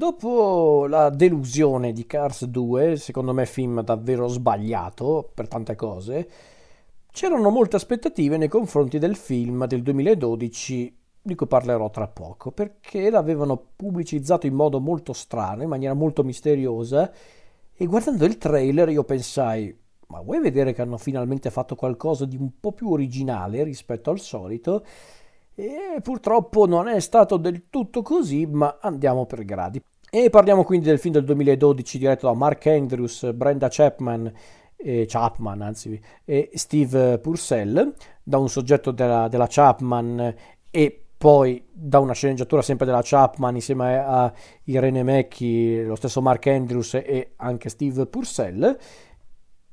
Dopo la delusione di Cars 2, secondo me film davvero sbagliato per tante cose, c'erano molte aspettative nei confronti del film del 2012 di cui parlerò tra poco, perché l'avevano pubblicizzato in modo molto strano, in maniera molto misteriosa, e guardando il trailer io pensai, ma vuoi vedere che hanno finalmente fatto qualcosa di un po' più originale rispetto al solito? E purtroppo non è stato del tutto così, ma andiamo per gradi. E parliamo quindi del film del 2012 diretto da Mark Andrews, Brenda Chapman, eh, Chapman anzi, e Steve Purcell, da un soggetto della, della Chapman e poi da una sceneggiatura sempre della Chapman insieme a Irene Mecchi, lo stesso Mark Andrews e anche Steve Purcell.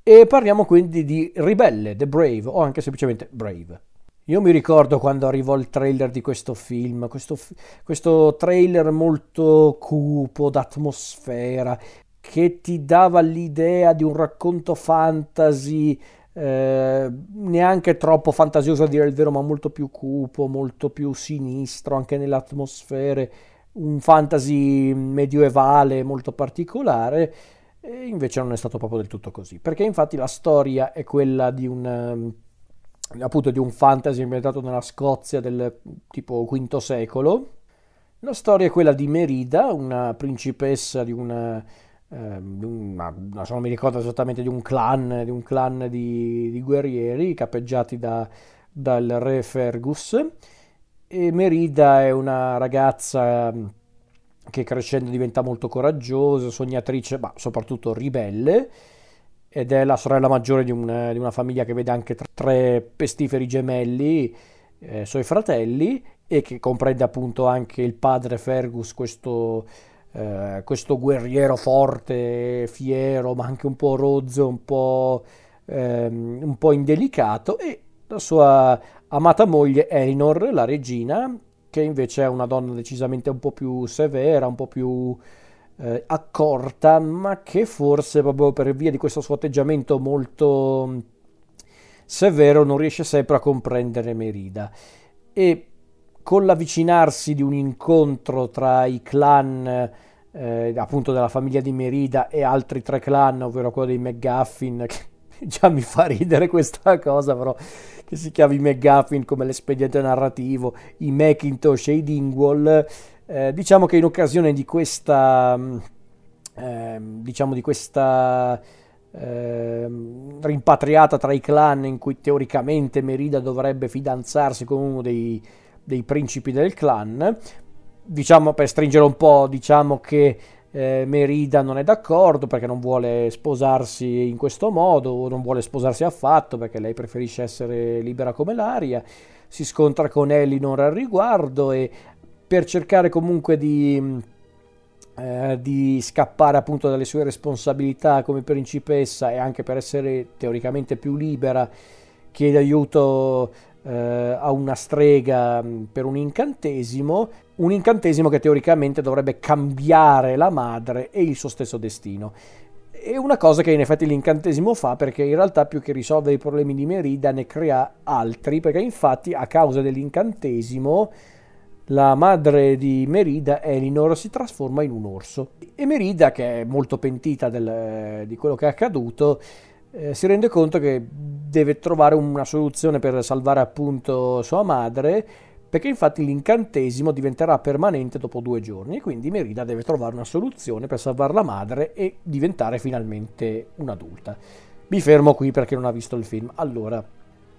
E parliamo quindi di Ribelle, The Brave o anche semplicemente Brave. Io mi ricordo quando arrivò il trailer di questo film, questo, questo trailer molto cupo, d'atmosfera, che ti dava l'idea di un racconto fantasy, eh, neanche troppo fantasioso a dire il vero, ma molto più cupo, molto più sinistro anche nelle atmosfere, un fantasy medievale molto particolare. E invece non è stato proprio del tutto così, perché infatti la storia è quella di un appunto di un fantasy ambientato nella Scozia del tipo V secolo. La storia è quella di Merida, una principessa di una, eh, una non mi ricordo esattamente di un clan, di, un clan di, di guerrieri capeggiati da, dal re Fergus. E Merida è una ragazza che crescendo diventa molto coraggiosa, sognatrice, ma soprattutto ribelle ed è la sorella maggiore di, un, di una famiglia che vede anche tre pestiferi gemelli, eh, suoi fratelli, e che comprende appunto anche il padre Fergus, questo, eh, questo guerriero forte, fiero, ma anche un po' rozzo, un po', ehm, un po' indelicato, e la sua amata moglie Elinor, la regina, che invece è una donna decisamente un po' più severa, un po' più eh, accorta, ma che forse proprio per via di questo suo atteggiamento molto mm, severo non riesce sempre a comprendere Merida. E con l'avvicinarsi di un incontro tra i clan eh, appunto della famiglia di Merida e altri tre clan, ovvero quello dei McGuffin, che già mi fa ridere questa cosa, però che si chiami McGuffin come l'espediente narrativo, i Macintosh e i Dingwall, eh, diciamo che in occasione di questa, eh, diciamo di questa eh, rimpatriata tra i clan in cui teoricamente Merida dovrebbe fidanzarsi con uno dei, dei principi del clan, diciamo per stringere un po', diciamo che eh, Merida non è d'accordo perché non vuole sposarsi in questo modo, o non vuole sposarsi affatto perché lei preferisce essere libera come l'aria. Si scontra con Elinor al riguardo e per cercare comunque di, eh, di scappare appunto dalle sue responsabilità come principessa e anche per essere teoricamente più libera, chiede aiuto eh, a una strega mm, per un incantesimo, un incantesimo che teoricamente dovrebbe cambiare la madre e il suo stesso destino. È una cosa che in effetti l'incantesimo fa perché in realtà più che risolvere i problemi di Merida ne crea altri, perché infatti a causa dell'incantesimo la madre di Merida, Elinor, si trasforma in un orso. E Merida, che è molto pentita del, di quello che è accaduto, eh, si rende conto che deve trovare una soluzione per salvare appunto sua madre, perché infatti l'incantesimo diventerà permanente dopo due giorni e quindi Merida deve trovare una soluzione per salvare la madre e diventare finalmente un'adulta. Mi fermo qui perché non ha visto il film. Allora,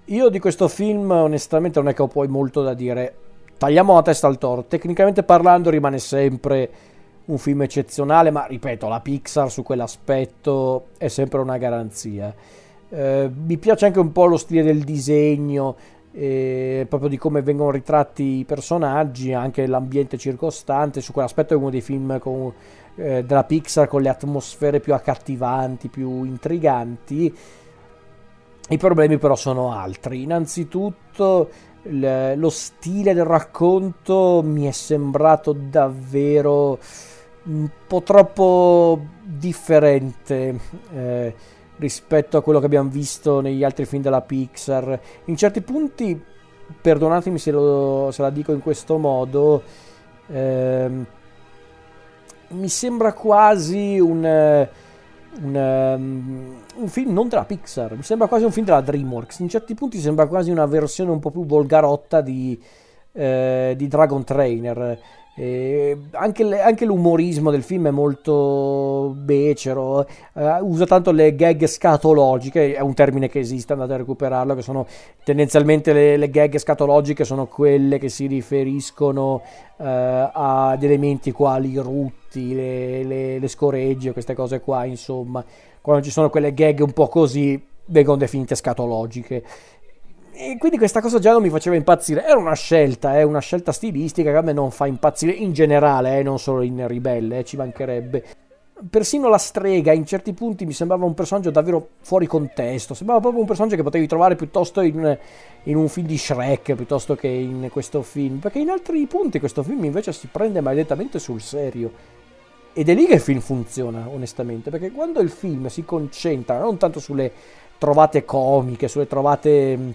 io di questo film onestamente non è che ho poi molto da dire tagliamo la testa al toro. Tecnicamente parlando rimane sempre un film eccezionale, ma ripeto, la Pixar su quell'aspetto è sempre una garanzia. Eh, mi piace anche un po' lo stile del disegno, eh, proprio di come vengono ritratti i personaggi, anche l'ambiente circostante. Su quell'aspetto è uno dei film con, eh, della Pixar con le atmosfere più accattivanti, più intriganti. I problemi però sono altri. Innanzitutto lo stile del racconto mi è sembrato davvero un po' troppo differente eh, rispetto a quello che abbiamo visto negli altri film della Pixar. In certi punti, perdonatemi se, lo, se la dico in questo modo, eh, mi sembra quasi un, un, um, un, film non della Pixar, mi sembra quasi un film della DreamWorks. In certi punti sembra quasi una versione un po' più volgarotta di, eh, di Dragon Trainer. Anche, le, anche, l'umorismo del film è molto becero, uh, usa tanto le gag scatologiche, è un termine che esiste, andate a recuperarlo, che sono tendenzialmente le, le gag scatologiche sono quelle che si riferiscono uh, ad elementi quali i rutti, le, le, le scoregge, queste cose qua, insomma, quando ci sono quelle gag un po' così vengono definite scatologiche e quindi questa cosa già non mi faceva impazzire. Era una scelta, è eh, una scelta stilistica che a me non fa impazzire in generale, eh, non solo in Ribelle, eh, ci mancherebbe. Persino la strega in certi punti mi sembrava un personaggio davvero fuori contesto. Sembrava proprio un personaggio che potevi trovare piuttosto in, in un film di Shrek piuttosto che in questo film. Perché in altri punti questo film invece si prende maledettamente sul serio. Ed è lì che il film funziona, onestamente. Perché quando il film si concentra non tanto sulle trovate comiche, sulle trovate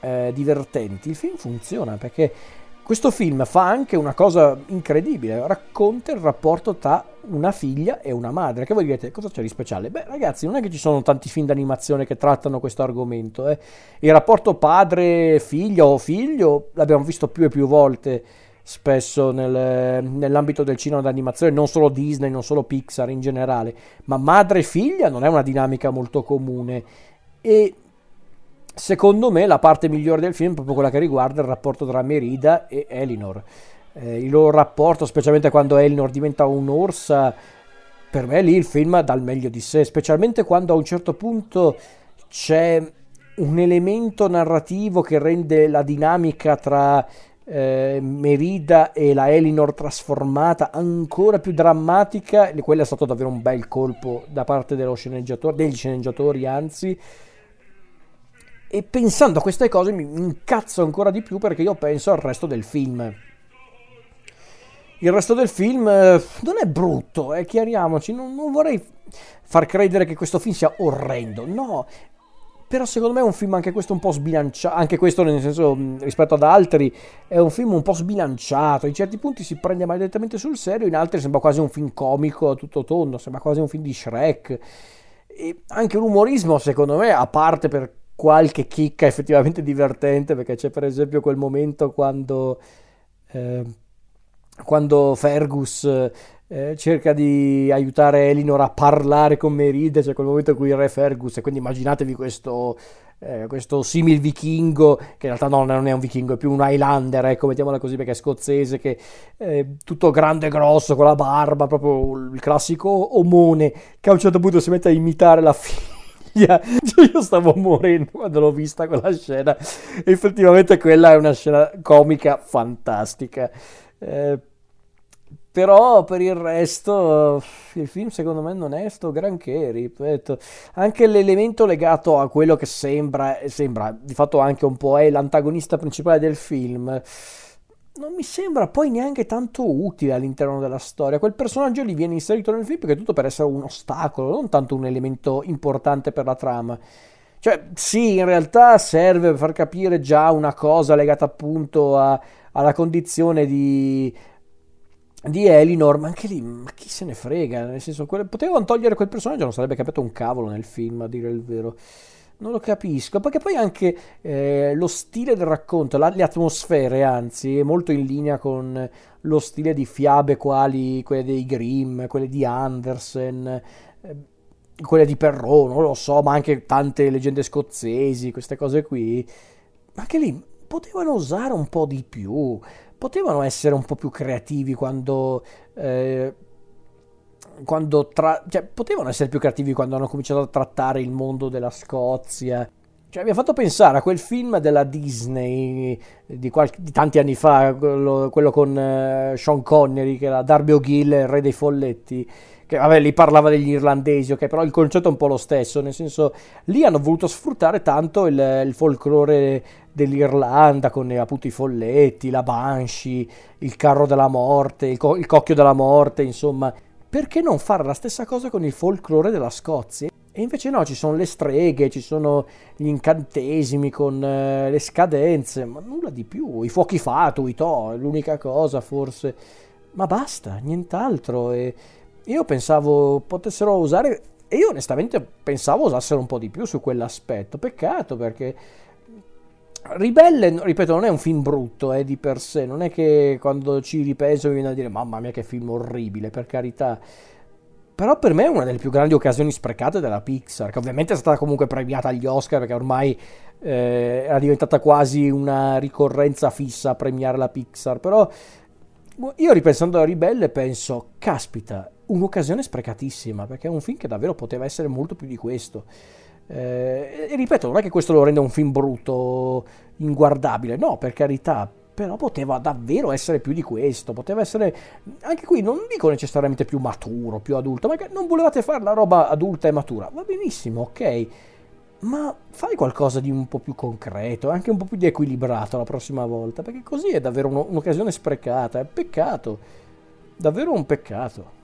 eh, divertenti, il film funziona perché questo film fa anche una cosa incredibile, racconta il rapporto tra una figlia e una madre. Che voi direte, cosa c'è di speciale? Beh, ragazzi, non è che ci sono tanti film d'animazione che trattano questo argomento. Eh. Il rapporto padre-figlio o figlio l'abbiamo visto più e più volte spesso nel, nell'ambito del cinema d'animazione, non solo Disney, non solo Pixar in generale, ma madre e figlia non è una dinamica molto comune. E Secondo me la parte migliore del film è proprio quella che riguarda il rapporto tra Merida e Elinor. Eh, il loro rapporto, specialmente quando Elinor diventa un'orsa, per me lì il film dà il meglio di sé, specialmente quando a un certo punto c'è un elemento narrativo che rende la dinamica tra eh, Merida e la Elinor trasformata ancora più drammatica. Quello è stato davvero un bel colpo da parte dello sceneggiatore, degli sceneggiatori, anzi e pensando a queste cose mi incazzo ancora di più perché io penso al resto del film. Il resto del film eh, non è brutto, eh, chiariamoci, non, non vorrei far credere che questo film sia orrendo, no, però secondo me è un film anche questo un po' sbilanciato, anche questo nel senso rispetto ad altri è un film un po' sbilanciato, in certi punti si prende maledettamente sul serio, in altri sembra quasi un film comico a tutto tondo, sembra quasi un film di Shrek. E anche l'umorismo secondo me, a parte per qualche chicca effettivamente divertente perché c'è per esempio quel momento quando, eh, quando Fergus eh, cerca di aiutare Elinor a parlare con Merida, c'è quel momento in cui il re Fergus, e quindi immaginatevi questo, eh, questo simil vichingo, che in realtà no, non è un vichingo, è più un Highlander, ecco, mettiamola così perché è scozzese, che è tutto grande e grosso, con la barba, proprio il classico omone, che a un certo punto si mette a imitare la figlia figlia. Cioè, io stavo morendo quando l'ho vista quella scena. Effettivamente quella è una scena comica fantastica. Eh, però per il resto il film secondo me non è sto granché, ripeto. Anche l'elemento legato a quello che sembra, sembra di fatto anche un po' è l'antagonista principale del film non mi sembra poi neanche tanto utile all'interno della storia. Quel personaggio lì viene inserito nel film perché è tutto per essere un ostacolo, non tanto un elemento importante per la trama. Cioè, sì, in realtà serve per far capire già una cosa legata appunto a, alla condizione di, di Elinor, ma anche lì, ma chi se ne frega? Nel senso, quelle, potevano togliere quel personaggio, non sarebbe capito un cavolo nel film, a dire il vero. Non lo capisco, perché poi anche eh, lo stile del racconto, la, le atmosfere, anzi, è molto in linea con lo stile di fiabe quali quelle dei Grimm, quelle di Andersen, eh, quelle di Perrault, non lo so, ma anche tante leggende scozzesi, queste cose qui. Ma anche lì potevano usare un po' di più, potevano essere un po' più creativi quando eh, quando tra... cioè, potevano essere più creativi quando hanno cominciato a trattare il mondo della Scozia. Cioè, mi ha fatto pensare a quel film della Disney di, qualche, di tanti anni fa, quello, quello con uh, Sean Connery, che era Darby O'Gill, il re dei folletti. Che vabbè, lì parlava degli irlandesi, ok, però il concetto è un po' lo stesso, nel senso, lì hanno voluto sfruttare tanto il, il folklore dell'Irlanda con appunto i folletti, la Banshee, il carro della morte, il, co- il cocchio della morte, insomma, perché non fare la stessa cosa con il folklore della Scozia? E invece no, ci sono le streghe, ci sono gli incantesimi con eh, le scadenze, ma nulla di più. I fuochi fatui, to, è l'unica cosa forse. ma basta, nient'altro. E io pensavo potessero usare, e io onestamente pensavo usassero un po' di più su quell'aspetto. Peccato perché Ribelle, ripeto, non è un film brutto eh, di per sé, non è che quando ci ripenso mi viene a dire mamma mia che film orribile, per carità. Però per me è una delle più grandi occasioni sprecate della Pixar, che ovviamente è stata comunque premiata agli Oscar perché ormai eh, era diventata quasi una ricorrenza fissa premiare la Pixar, però io ripensando a Ribelle penso, caspita, un'occasione sprecatissima, perché è un film che davvero poteva essere molto più di questo. Eh, e ripeto, non è che questo lo renda un film brutto, inguardabile, no, per carità, però poteva davvero essere più di questo, poteva essere, anche qui non dico necessariamente più maturo, più adulto, ma che non volevate fare la roba adulta e matura, va benissimo, ok, ma fai qualcosa di un po' più concreto, anche un po' più di equilibrato la prossima volta, perché così è davvero un'occasione sprecata, è peccato, davvero un peccato.